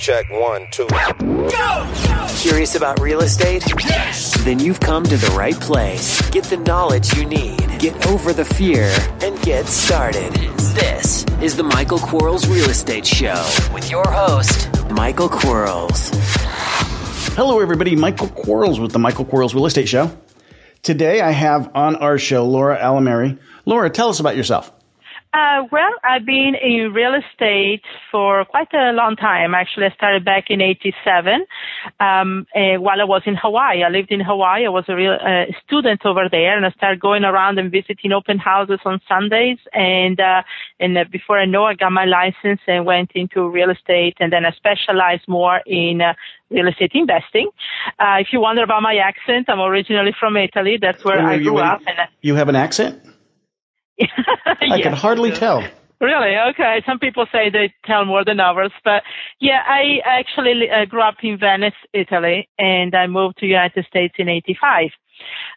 check one, two. Go! Curious about real estate? Yes! Then you've come to the right place. Get the knowledge you need, get over the fear, and get started. This is the Michael Quarles Real Estate Show with your host, Michael Quarles. Hello, everybody. Michael Quarles with the Michael Quarles Real Estate Show. Today I have on our show Laura Al-Amery. Laura, tell us about yourself. Uh, well, I've been in real estate for quite a long time. Actually, I started back in '87 um, uh, while I was in Hawaii. I lived in Hawaii. I was a real uh, student over there, and I started going around and visiting open houses on Sundays. And uh, and uh, before I know, I got my license and went into real estate, and then I specialized more in uh, real estate investing. Uh, if you wonder about my accent, I'm originally from Italy. That's where Oh, I you- grew up. And You have an accent? I can hardly tell. Really? Okay. Some people say they tell more than others, but yeah, I actually uh, grew up in Venice, Italy, and I moved to United States in '85.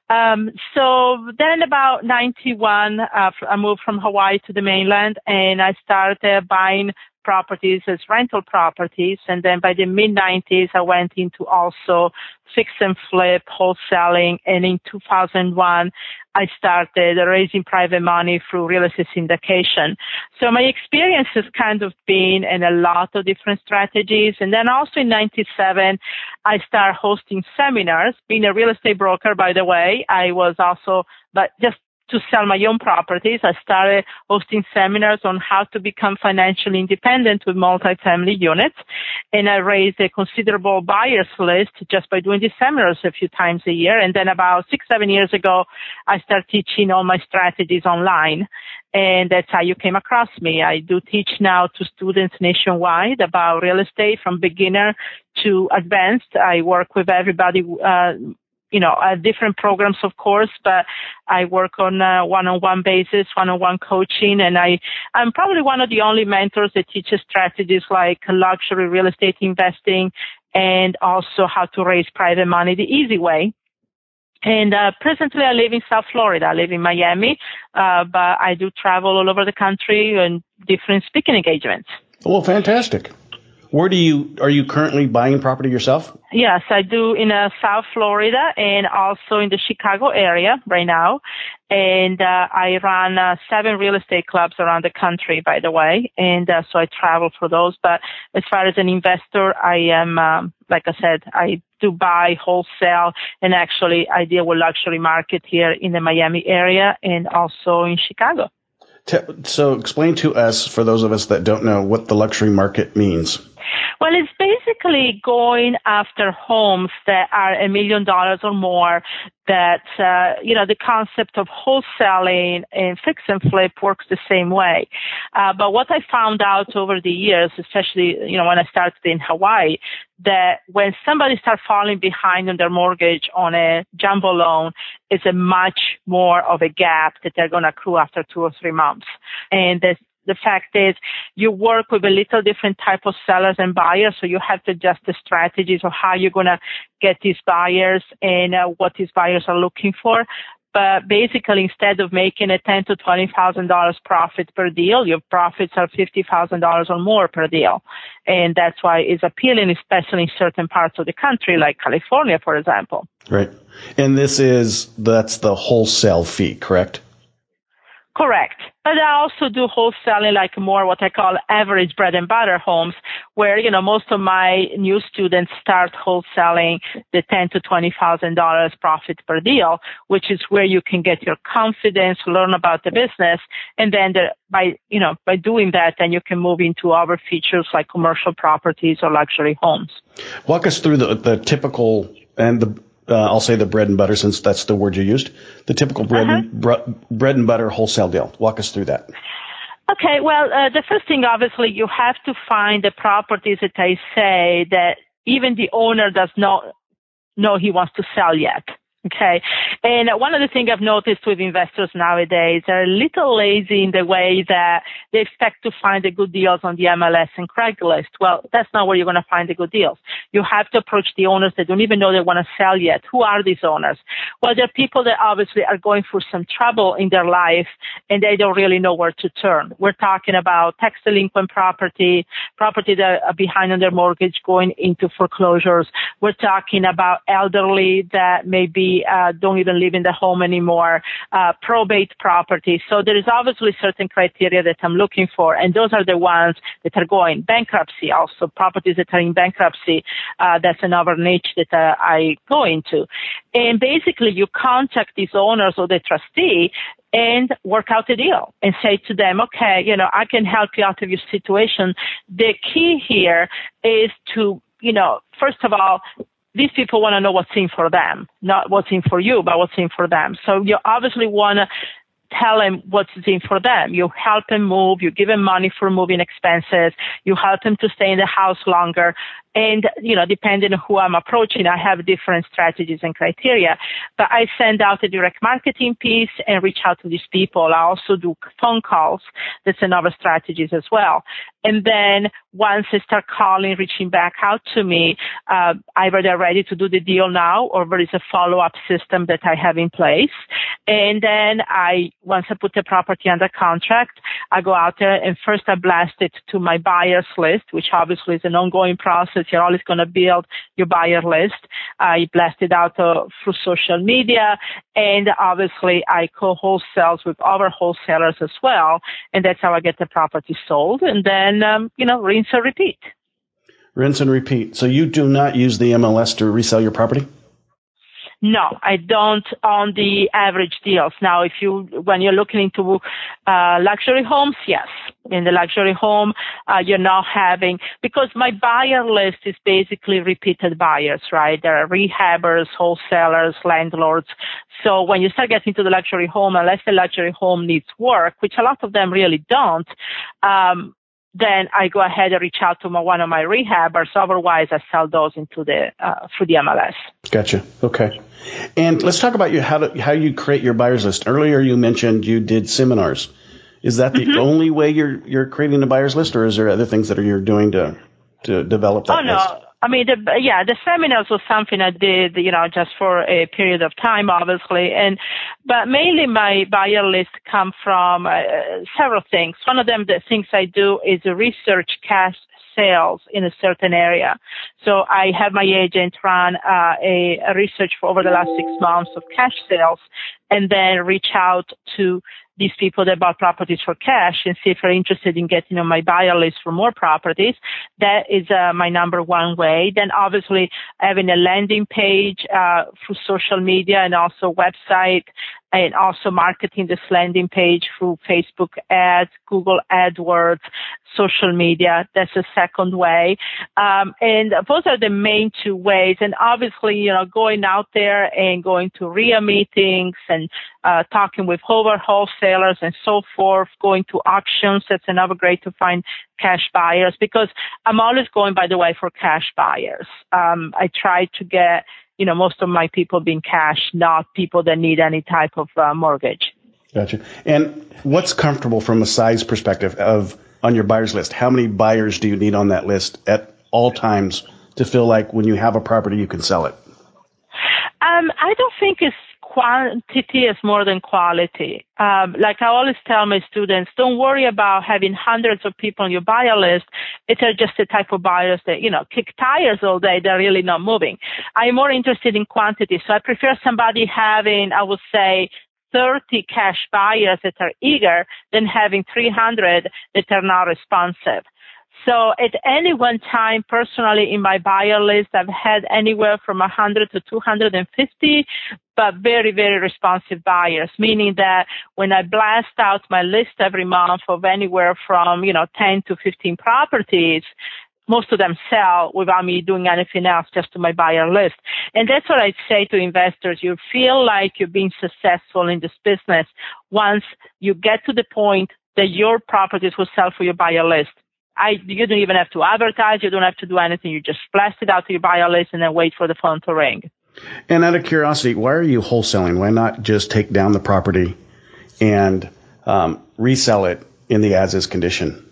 Um, so then about 91, uh, I moved from Hawaii to the mainland and I started buying properties as rental properties. And then by the mid 90s, I went into also fix and flip, wholesaling. And in 2001, I started raising private money through real estate syndication. So my experience has kind of been in a lot of different strategies. And then also in 97, I started hosting seminars, being a real estate broker, by the way. I was also, but just to sell my own properties, I started hosting seminars on how to become financially independent with multifamily units. And I raised a considerable buyers list just by doing these seminars a few times a year. And then about six, seven years ago, I started teaching all my strategies online. And that's how you came across me. I do teach now to students nationwide about real estate from beginner to advanced. I work with everybody, uh, you know, uh, different programs, of course, but I work on a one-on-one basis, one-on-one coaching, and I, I'm probably one of the only mentors that teaches strategies like luxury real estate investing and also how to raise private money the easy way. And uh, presently, I live in South Florida. I live in Miami, uh, but I do travel all over the country and different speaking engagements. Well, fantastic. Where do you are you currently buying property yourself? Yes, I do in uh, South Florida and also in the Chicago area right now. And uh, I run uh, seven real estate clubs around the country, by the way. And uh, so I travel for those. But as far as an investor, I am, um, like I said, I do buy wholesale and actually I deal with luxury market here in the Miami area and also in Chicago. So explain to us, for those of us that don't know, what the luxury market means. Well, it's basically going after homes that are a million dollars or more. That uh, you know the concept of wholesaling and fix and flip works the same way. Uh, but what I found out over the years, especially you know when I started in Hawaii, that when somebody starts falling behind on their mortgage on a jumbo loan, it's a much more of a gap that they're going to accrue after two or three months. And the, the fact is you work with a little different type of sellers and buyers, so you have to adjust the strategies of how you're going to get these buyers and uh, what these buyers are looking for. But basically, instead of making a ten to twenty thousand dollars profit per deal, your profits are fifty thousand dollars or more per deal, and that's why it's appealing, especially in certain parts of the country, like California, for example. Right. And this is that's the wholesale fee, correct? Correct. But I also do wholesaling like more what I call average bread and butter homes where, you know, most of my new students start wholesaling the ten to twenty thousand dollars profit per deal, which is where you can get your confidence, learn about the business, and then the, by you know, by doing that then you can move into other features like commercial properties or luxury homes. Walk us through the the typical and the uh, I'll say the bread and butter since that's the word you used. The typical bread and, br- bread and butter wholesale deal. Walk us through that. Okay, well, uh, the first thing, obviously, you have to find the properties that I say that even the owner does not know he wants to sell yet. Okay. And one of the things I've noticed with investors nowadays, they're a little lazy in the way that they expect to find the good deals on the MLS and Craigslist. Well, that's not where you're going to find the good deals. You have to approach the owners that don't even know they want to sell yet. Who are these owners? Well, they're people that obviously are going through some trouble in their life and they don't really know where to turn. We're talking about tax delinquent property, property that are behind on their mortgage going into foreclosures. We're talking about elderly that uh, don't even live in the home anymore, uh, probate property. So there is obviously certain criteria that I'm looking for, and those are the ones that are going bankruptcy. Also, properties that are in bankruptcy. Uh, that's another niche that uh, I go into. And basically, you contact these owners or the trustee and work out a deal and say to them, okay, you know, I can help you out of your situation. The key here is to, you know, first of all, these people want to know what's in for them, not what's in for you, but what's in for them. So you obviously want to tell them what's in for them. You help them move, you give them money for moving expenses, you help them to stay in the house longer. And, you know, depending on who I'm approaching, I have different strategies and criteria. But I send out a direct marketing piece and reach out to these people. I also do phone calls. That's another strategies as well. And then once they start calling, reaching back out to me, uh, either they're ready to do the deal now or there is a follow-up system that I have in place. And then I, once I put the property under contract, I go out there and first I blast it to my buyers list, which obviously is an ongoing process you're always going to build your buyer list. I blast it out uh, through social media and obviously I co-wholesale with other wholesalers as well. And that's how I get the property sold. And then, um, you know, rinse and repeat. Rinse and repeat. So you do not use the MLS to resell your property? No, I don't on the average deals. Now, if you, when you're looking into uh, luxury homes, yes. In the luxury home, uh, you're not having, because my buyer list is basically repeated buyers, right? There are rehabbers, wholesalers, landlords. So when you start getting to the luxury home, unless the luxury home needs work, which a lot of them really don't, um, then I go ahead and reach out to my, one of my rehabbers. Otherwise, I sell those into the uh, through the MLS. Gotcha. Okay. And let's talk about you how to, how you create your buyers list. Earlier, you mentioned you did seminars. Is that the mm-hmm. only way you're you're creating a buyers list, or is there other things that are, you're doing to to develop that oh, no. list? I mean, the, yeah, the seminars was something I did, you know, just for a period of time, obviously. And, but mainly my buyer list come from uh, several things. One of them, the things I do is research cash sales in a certain area. So I have my agent run uh, a, a research for over the last six months of cash sales and then reach out to these people that bought properties for cash and see if they're interested in getting on my buyer list for more properties. That is uh, my number one way. Then obviously having a landing page uh, through social media and also website and also marketing this landing page through Facebook ads, Google AdWords, social media. That's the second way. Um, and those are the main two ways. And obviously, you know, going out there and going to REIA meetings and uh, talking with over wholesalers and so forth, going to auctions. That's another great to find cash buyers because I'm always going, by the way, for cash buyers. Um, I try to get you know, most of my people being cash, not people that need any type of uh, mortgage. Gotcha. And what's comfortable from a size perspective of on your buyers list? How many buyers do you need on that list at all times to feel like when you have a property you can sell it? Um, I don't think it's quantity is more than quality. Um, like I always tell my students, don't worry about having hundreds of people on your buyer list. It's just the type of buyers that, you know, kick tires all day. They're really not moving. I'm more interested in quantity. So I prefer somebody having, I would say, 30 cash buyers that are eager than having 300 that are not responsive. So at any one time, personally, in my buyer list, I've had anywhere from 100 to 250, but very, very responsive buyers, meaning that when I blast out my list every month of anywhere from, you know, 10 to 15 properties, most of them sell without me doing anything else, just to my buyer list. And that's what I say to investors. You feel like you're being successful in this business once you get to the point that your properties will sell for your buyer list. I, you don't even have to advertise. You don't have to do anything. You just blast it out to your buyer list and then wait for the phone to ring. And out of curiosity, why are you wholesaling? Why not just take down the property and um, resell it in the as is condition?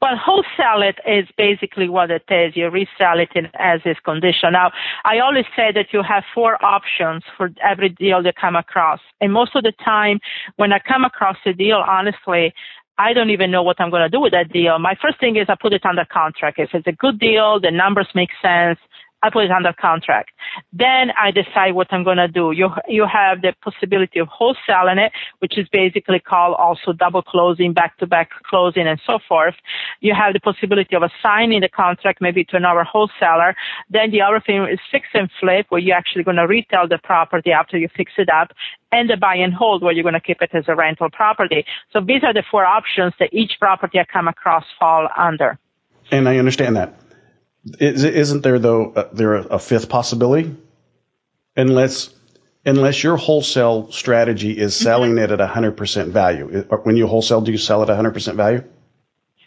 Well, wholesale it is basically what it is. You resell it in as is condition. Now, I always say that you have four options for every deal you come across. And most of the time, when I come across a deal, honestly, I don't even know what I'm going to do with that deal. My first thing is I put it under contract. If it's a good deal, the numbers make sense, I put it under contract. Then I decide what I'm going to do. You, you have the possibility of wholesaling it, which is basically called also double closing, back to back closing and so forth. You have the possibility of assigning the contract maybe to another wholesaler. Then the other thing is fix and flip, where you're actually going to retail the property after you fix it up and the buy and hold where you're going to keep it as a rental property. So these are the four options that each property I come across fall under. And I understand that. Isn't there though uh, there a fifth possibility? Unless unless your wholesale strategy is mm-hmm. selling it at 100% value. When you wholesale, do you sell at 100% value?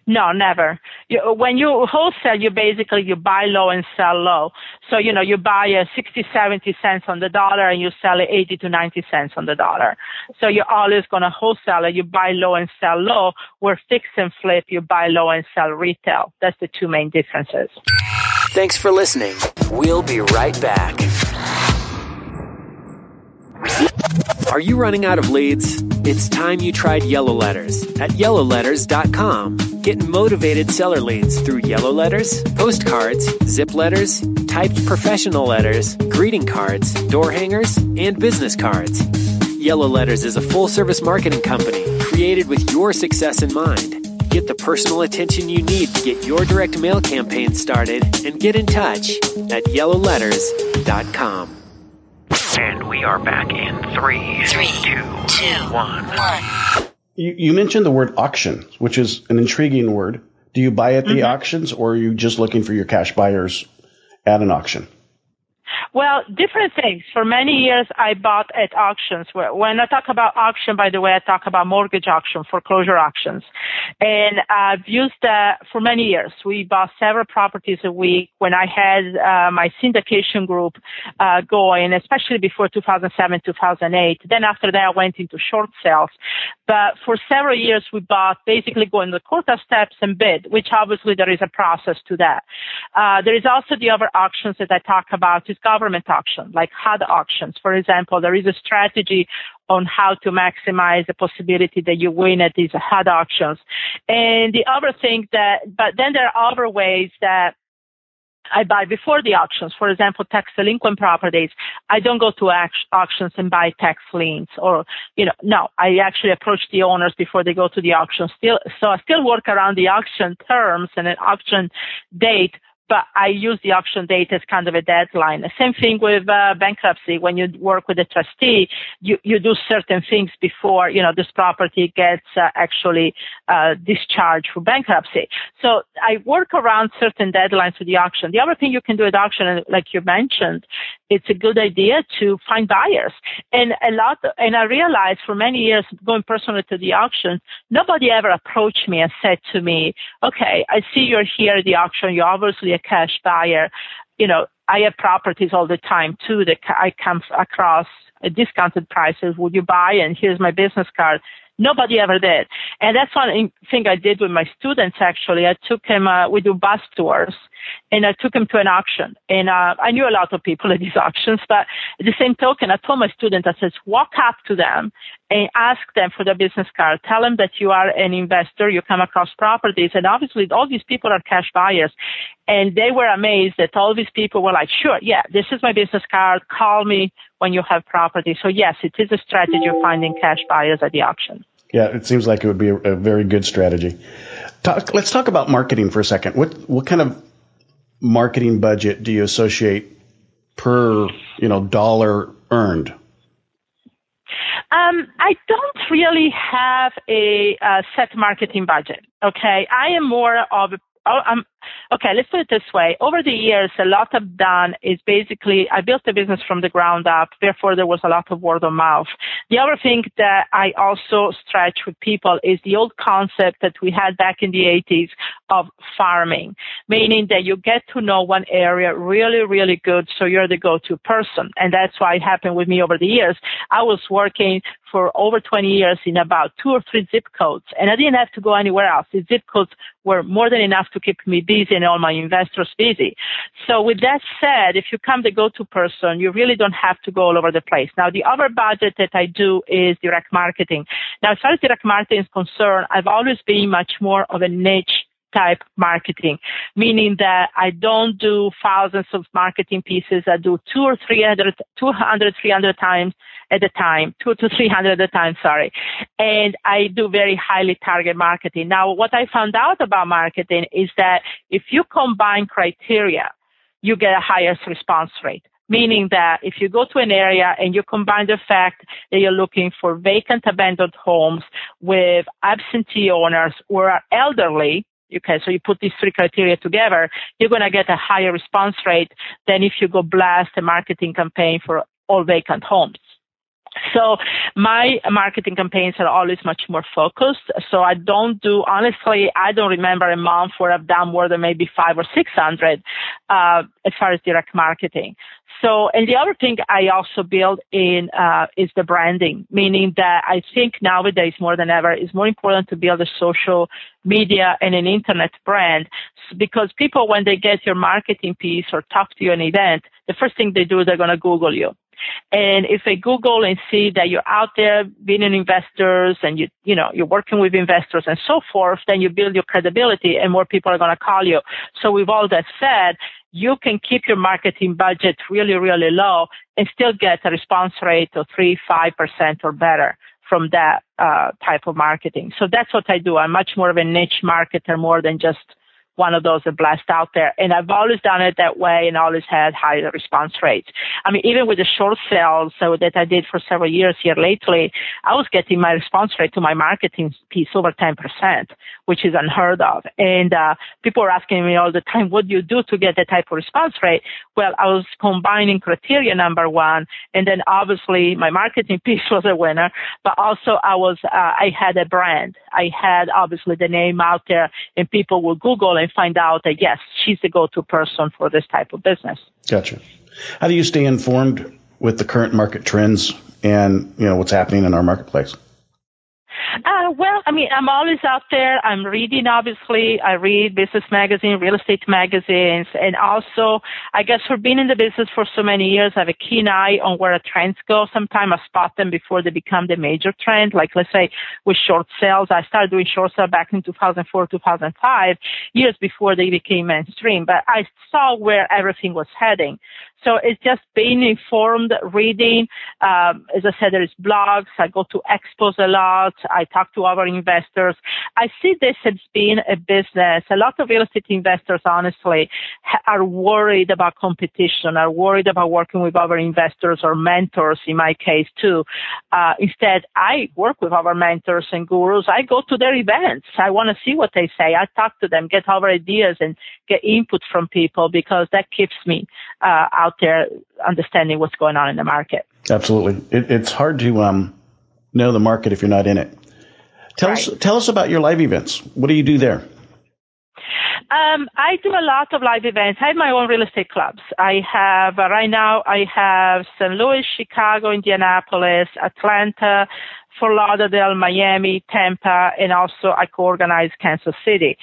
No, never. You, when you wholesale, you basically you buy low and sell low. So you know you buy a 60, 70 cents on the dollar and you sell it 80 to 90 cents on the dollar. So you're always going to wholesale. You buy low and sell low. Where fix and flip, you buy low and sell retail. That's the two main differences. Thanks for listening. We'll be right back. Are you running out of leads? It's time you tried Yellow Letters at yellowletters.com. Get motivated seller leads through yellow letters, postcards, zip letters, typed professional letters, greeting cards, door hangers, and business cards. Yellow Letters is a full service marketing company created with your success in mind. Get the personal attention you need to get your direct mail campaign started and get in touch at yellowletters.com. And we are back in three, three, two, two, one. one. You, you mentioned the word auction, which is an intriguing word. Do you buy at the mm-hmm. auctions or are you just looking for your cash buyers at an auction? Well, different things. For many years, I bought at auctions. When I talk about auction, by the way, I talk about mortgage auction, foreclosure auctions. And I've used that for many years. We bought several properties a week when I had uh, my syndication group uh, going, especially before 2007, 2008. Then after that, I went into short sales. But for several years, we bought basically going the quota steps and bid, which obviously there is a process to that. Uh, there is also the other auctions that I talk about is government auction, like HUD auctions. For example, there is a strategy on how to maximize the possibility that you win at these HUD auctions. And the other thing that, but then there are other ways that I buy before the auctions. For example, tax delinquent properties. I don't go to auctions and buy tax liens or, you know, no, I actually approach the owners before they go to the auction. Still, so I still work around the auction terms and an auction date, but I use the auction date as kind of a deadline. The same thing with uh, bankruptcy. When you work with a trustee, you, you do certain things before, you know, this property gets uh, actually uh, discharged for bankruptcy. So I work around certain deadlines for the auction. The other thing you can do at auction, like you mentioned, it's a good idea to find buyers. And a lot, and I realized for many years going personally to the auction, nobody ever approached me and said to me, okay, I see you're here at the auction. You're obviously a cash buyer. You know, I have properties all the time too that I come across at discounted prices. Would you buy? And here's my business card. Nobody ever did. And that's one thing I did with my students actually. I took them, uh, we do bus tours and I took them to an auction. And uh, I knew a lot of people at these auctions, but at the same token, I told my students, I said, walk up to them and ask them for their business card. Tell them that you are an investor, you come across properties, and obviously all these people are cash buyers. And they were amazed that all these people were like, sure, yeah, this is my business card. Call me when you have property. So yes, it is a strategy of finding cash buyers at the auction. Yeah, it seems like it would be a, a very good strategy. Talk, let's talk about marketing for a second. What what kind of marketing budget do you associate per you know dollar earned? Um, I don't really have a uh, set marketing budget. Okay, I am more of a oh, I'm okay. Let's put it this way. Over the years, a lot I've done is basically I built a business from the ground up. Therefore, there was a lot of word of mouth. The other thing that I also stretch with people is the old concept that we had back in the 80s of farming, meaning that you get to know one area really, really good, so you're the go-to person. And that's why it happened with me over the years. I was working for over 20 years in about two or three zip codes, and I didn't have to go anywhere else. The zip codes were more than enough to keep me busy and all my investors busy. So with that said, if you come the go-to person, you really don't have to go all over the place. Now, the other budget that I do is direct marketing. Now, as far as direct marketing is concerned, I've always been much more of a niche type marketing, meaning that I don't do thousands of marketing pieces. I do two or 300, 200, 300 times at a time, two to 300 at a time, sorry. And I do very highly target marketing. Now, what I found out about marketing is that if you combine criteria, you get a higher response rate meaning that if you go to an area and you combine the fact that you're looking for vacant abandoned homes with absentee owners are elderly, Okay, so you put these three criteria together, you're going to get a higher response rate than if you go blast a marketing campaign for all vacant homes. So my marketing campaigns are always much more focused. So I don't do, honestly, I don't remember a month where I've done more than maybe five or 600, uh, as far as direct marketing. So, and the other thing I also build in, uh, is the branding, meaning that I think nowadays more than ever is more important to build a social media and an internet brand because people, when they get your marketing piece or talk to you an event, the first thing they do, they're going to Google you. And if they Google and see that you're out there being an investors and you, you know, you're working with investors and so forth, then you build your credibility and more people are going to call you. So with all that said, you can keep your marketing budget really, really low and still get a response rate of three, five percent or better from that uh, type of marketing. So that's what I do. I'm much more of a niche marketer more than just one of those that blast out there. And I've always done it that way and always had higher response rates. I mean, even with the short sales so that I did for several years here lately, I was getting my response rate to my marketing piece over 10%, which is unheard of. And, uh, people are asking me all the time, what do you do to get that type of response rate? Well, I was combining criteria number one, and then obviously my marketing piece was a winner, but also I was, uh, I had a brand. I had obviously the name out there and people will Google and find out that yes, she's the go-to person for this type of business. Gotcha. How do you stay informed with the current market trends and you know what's happening in our marketplace? Uh, well, I mean, I'm always out there. I'm reading, obviously. I read business magazine, real estate magazines, and also, I guess for being in the business for so many years, I have a keen eye on where the trends go. Sometimes I spot them before they become the major trend. Like, let's say with short sales, I started doing short sales back in 2004, 2005, years before they became mainstream, but I saw where everything was heading. So it's just being informed, reading. Um, as I said, there is blogs. I go to expos a lot. I talk to our investors. I see this as being a business. A lot of real estate investors, honestly, are worried about competition, are worried about working with other investors or mentors in my case too. Uh, instead, I work with our mentors and gurus. I go to their events. I want to see what they say. I talk to them, get our ideas and get input from people because that keeps me uh, out there understanding what's going on in the market. Absolutely. It, it's hard to um, know the market if you're not in it. Tell right. us tell us about your live events. What do you do there? Um, I do a lot of live events. I have my own real estate clubs. I have uh, right now. I have St. Louis, Chicago, Indianapolis, Atlanta, Fort Lauderdale, Miami, Tampa, and also I co-organize Kansas City.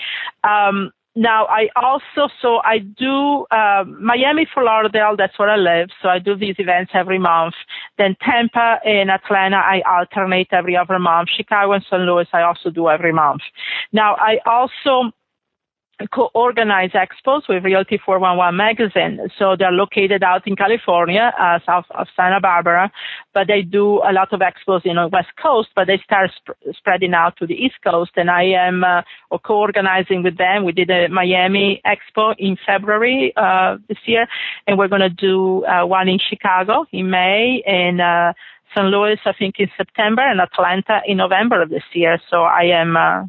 Um, now I also so I do uh, Miami, Fort Lauderdale. That's where I live. So I do these events every month. Then Tampa and Atlanta I alternate every other month. Chicago and St. Louis I also do every month. Now I also co-organize expos with Realty 411 magazine. So they're located out in California, uh, south of Santa Barbara, but they do a lot of expos in the West Coast, but they start sp- spreading out to the East Coast. And I am uh, co-organizing with them. We did a Miami expo in February uh, this year, and we're going to do uh, one in Chicago in May and uh, St. Louis, I think, in September, and Atlanta in November of this year. So I am uh,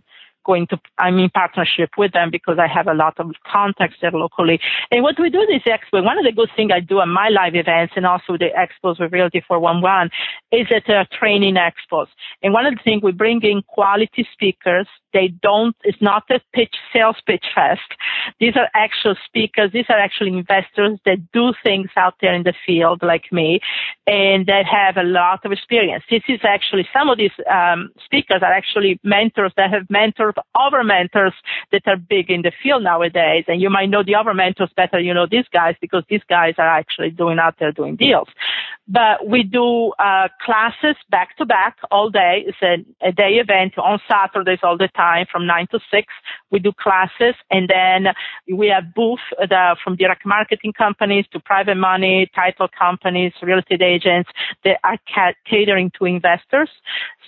going to, I'm in partnership with them because I have a lot of contacts there locally. And what we do this expo, one of the good things I do at my live events and also the expos with Realty 411 is that they're training expos. And one of the things we bring in quality speakers. They don't, it's not a pitch, sales pitch fest. These are actual speakers. These are actually investors that do things out there in the field like me and that have a lot of experience. This is actually, some of these um, speakers are actually mentors that have mentored other mentors that are big in the field nowadays. And you might know the other mentors better. You know these guys because these guys are actually doing out there doing deals. But we do uh, classes back to back all day. It's a, a day event on Saturdays all the time from nine to six. We do classes and then we have booths uh, from direct marketing companies to private money, title companies, real estate agents that are catering to investors.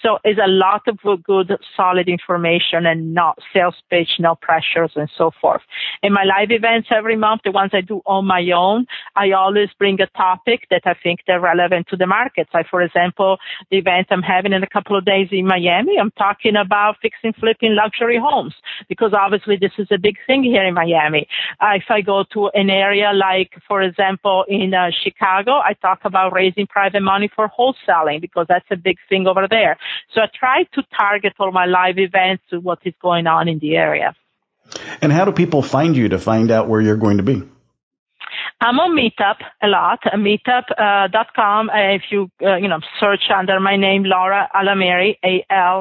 So it's a lot of good, solid information and not sales pitch, no pressures and so forth. In my live events every month, the ones I do on my own, I always bring a topic that I think they're relevant to the markets. Like, for example, the event I'm having in a couple of days in Miami, I'm talking about fixing, flipping luxury homes because obviously this is a big thing here in Miami. Uh, if I go to an area like, for example, in uh, Chicago, I talk about raising private money for wholesaling because that's a big thing over there. So I try to target all my live events to what is going on in the area. And how do people find you to find out where you're going to be? I'm on Meetup a lot, meetup.com. Uh, uh, if you, uh, you know, search under my name, Laura Al-Amery, A-L-A-M-E-R-Y.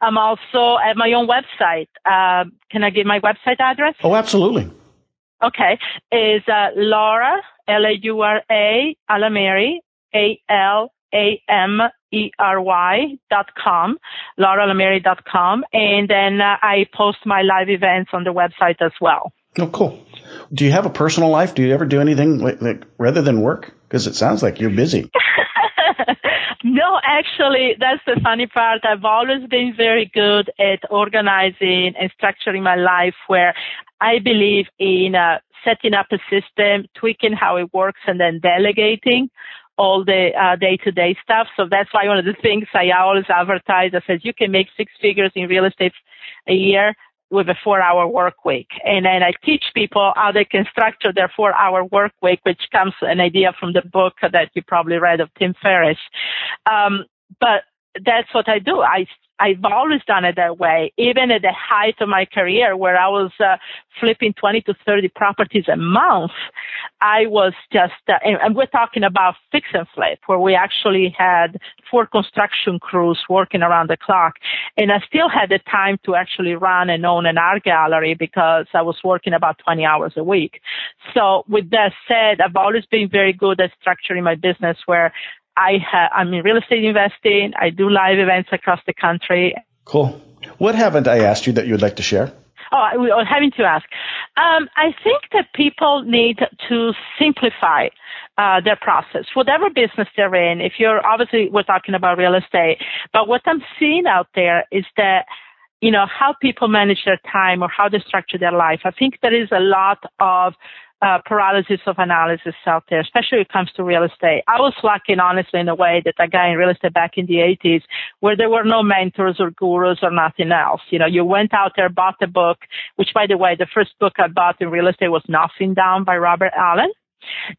I'm also at my own website. Uh, can I give my website address? Oh, absolutely. Okay. Is uh, Laura, L-A-U-R-A, Al-Amery, A-L-A-M-E-R-Y dot com, dot com. And then uh, I post my live events on the website as well. Oh, cool. Do you have a personal life? Do you ever do anything like, like rather than work? Because it sounds like you're busy. no, actually, that's the funny part. I've always been very good at organizing and structuring my life where I believe in uh, setting up a system, tweaking how it works, and then delegating all the uh, day-to-day stuff. So that's why one of the things I always advertise, I you can make six figures in real estate a year with a four hour work week. And then I teach people how they can structure their four hour work week, which comes an idea from the book that you probably read of Tim Ferriss. Um, but that's what I do. I I've always done it that way, even at the height of my career where I was uh, flipping 20 to 30 properties a month. I was just, uh, and, and we're talking about fix and flip where we actually had four construction crews working around the clock. And I still had the time to actually run and own an art gallery because I was working about 20 hours a week. So with that said, I've always been very good at structuring my business where I ha- I'm in real estate investing. I do live events across the country. Cool. What haven't I asked you that you would like to share? Oh, I was having to ask. Um, I think that people need to simplify uh, their process, whatever business they're in. If you're obviously we're talking about real estate, but what I'm seeing out there is that you know how people manage their time or how they structure their life. I think there is a lot of uh, paralysis of analysis out there, especially when it comes to real estate. I was lucky, honestly, in a way that I got in real estate back in the 80s where there were no mentors or gurus or nothing else. You know, you went out there, bought a book, which by the way, the first book I bought in real estate was Nothing Down by Robert Allen.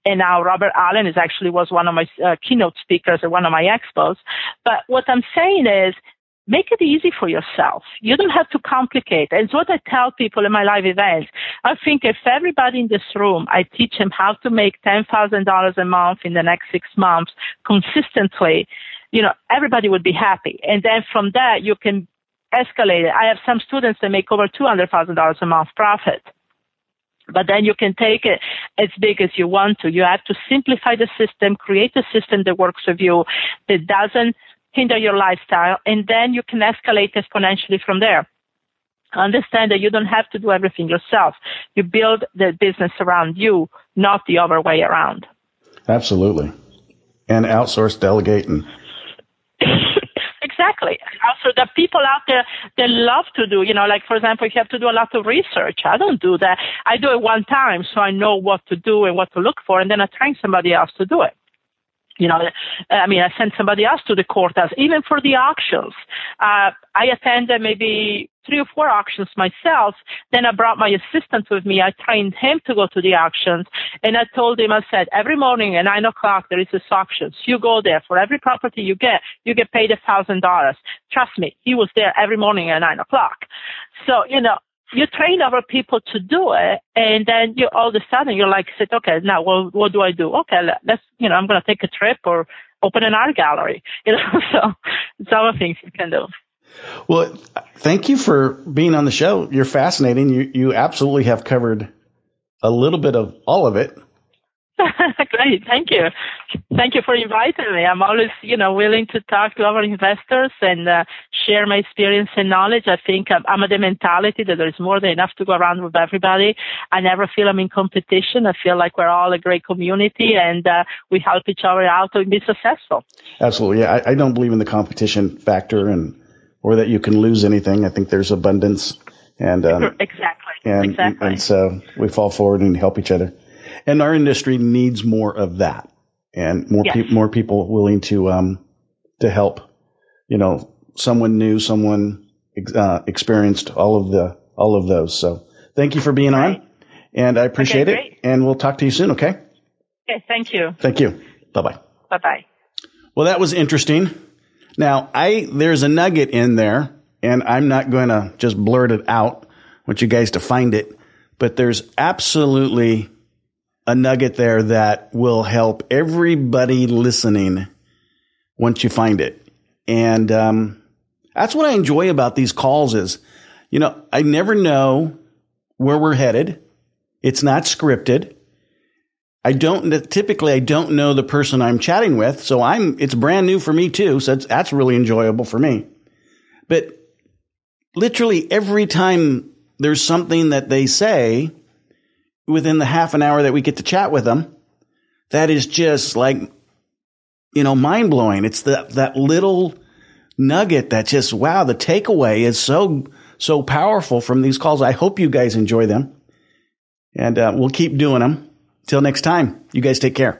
And now Robert Allen is actually was one of my uh, keynote speakers at one of my expos. But what I'm saying is make it easy for yourself. You don't have to complicate. And it's what I tell people in my live events. I think if everybody in this room, I teach them how to make $10,000 a month in the next six months consistently, you know, everybody would be happy. And then from that, you can escalate it. I have some students that make over $200,000 a month profit. But then you can take it as big as you want to. You have to simplify the system, create a system that works with you, that doesn't hinder your lifestyle, and then you can escalate exponentially from there. Understand that you don't have to do everything yourself. You build the business around you, not the other way around. Absolutely. And outsource, delegate, and exactly. Also, the people out there they love to do, you know, like for example, if you have to do a lot of research, I don't do that. I do it one time, so I know what to do and what to look for, and then I train somebody else to do it You know, I mean, I sent somebody else to the courthouse, even for the auctions. Uh, I attended maybe three or four auctions myself. Then I brought my assistant with me. I trained him to go to the auctions. And I told him, I said, every morning at nine o'clock, there is this auction. You go there. For every property you get, you get paid a thousand dollars. Trust me, he was there every morning at nine o'clock. So, you know, you train other people to do it, and then you all of a sudden you're like, said, okay, now what, what do I do? Okay, let's, you know, I'm going to take a trip or open an art gallery. You know, so it's other things you can do. Well, thank you for being on the show. You're fascinating. You you absolutely have covered a little bit of all of it. Great, thank you, thank you for inviting me. I'm always, you know, willing to talk to our investors and uh, share my experience and knowledge. I think I'm, I'm of the mentality that there's more than enough to go around with everybody. I never feel I'm in competition. I feel like we're all a great community and uh, we help each other out to be successful. Absolutely, yeah. I, I don't believe in the competition factor and or that you can lose anything. I think there's abundance and um, exactly, and, exactly. and so we fall forward and help each other. And our industry needs more of that, and more yes. pe- more people willing to um to help. You know, someone new, someone uh, experienced, all of the all of those. So thank you for being right. on, and I appreciate okay, it. And we'll talk to you soon. Okay. Okay. Thank you. Thank you. Bye bye. Bye bye. Well, that was interesting. Now, I there's a nugget in there, and I'm not going to just blurt it out. I want you guys to find it, but there's absolutely a nugget there that will help everybody listening once you find it. And um, that's what I enjoy about these calls is, you know, I never know where we're headed. It's not scripted. I don't typically I don't know the person I'm chatting with, so I'm it's brand new for me too. So that's really enjoyable for me. But literally every time there's something that they say within the half an hour that we get to chat with them, that is just like you know mind blowing. It's that that little nugget that just wow, the takeaway is so so powerful from these calls. I hope you guys enjoy them, and uh, we'll keep doing them. Till next time, you guys take care.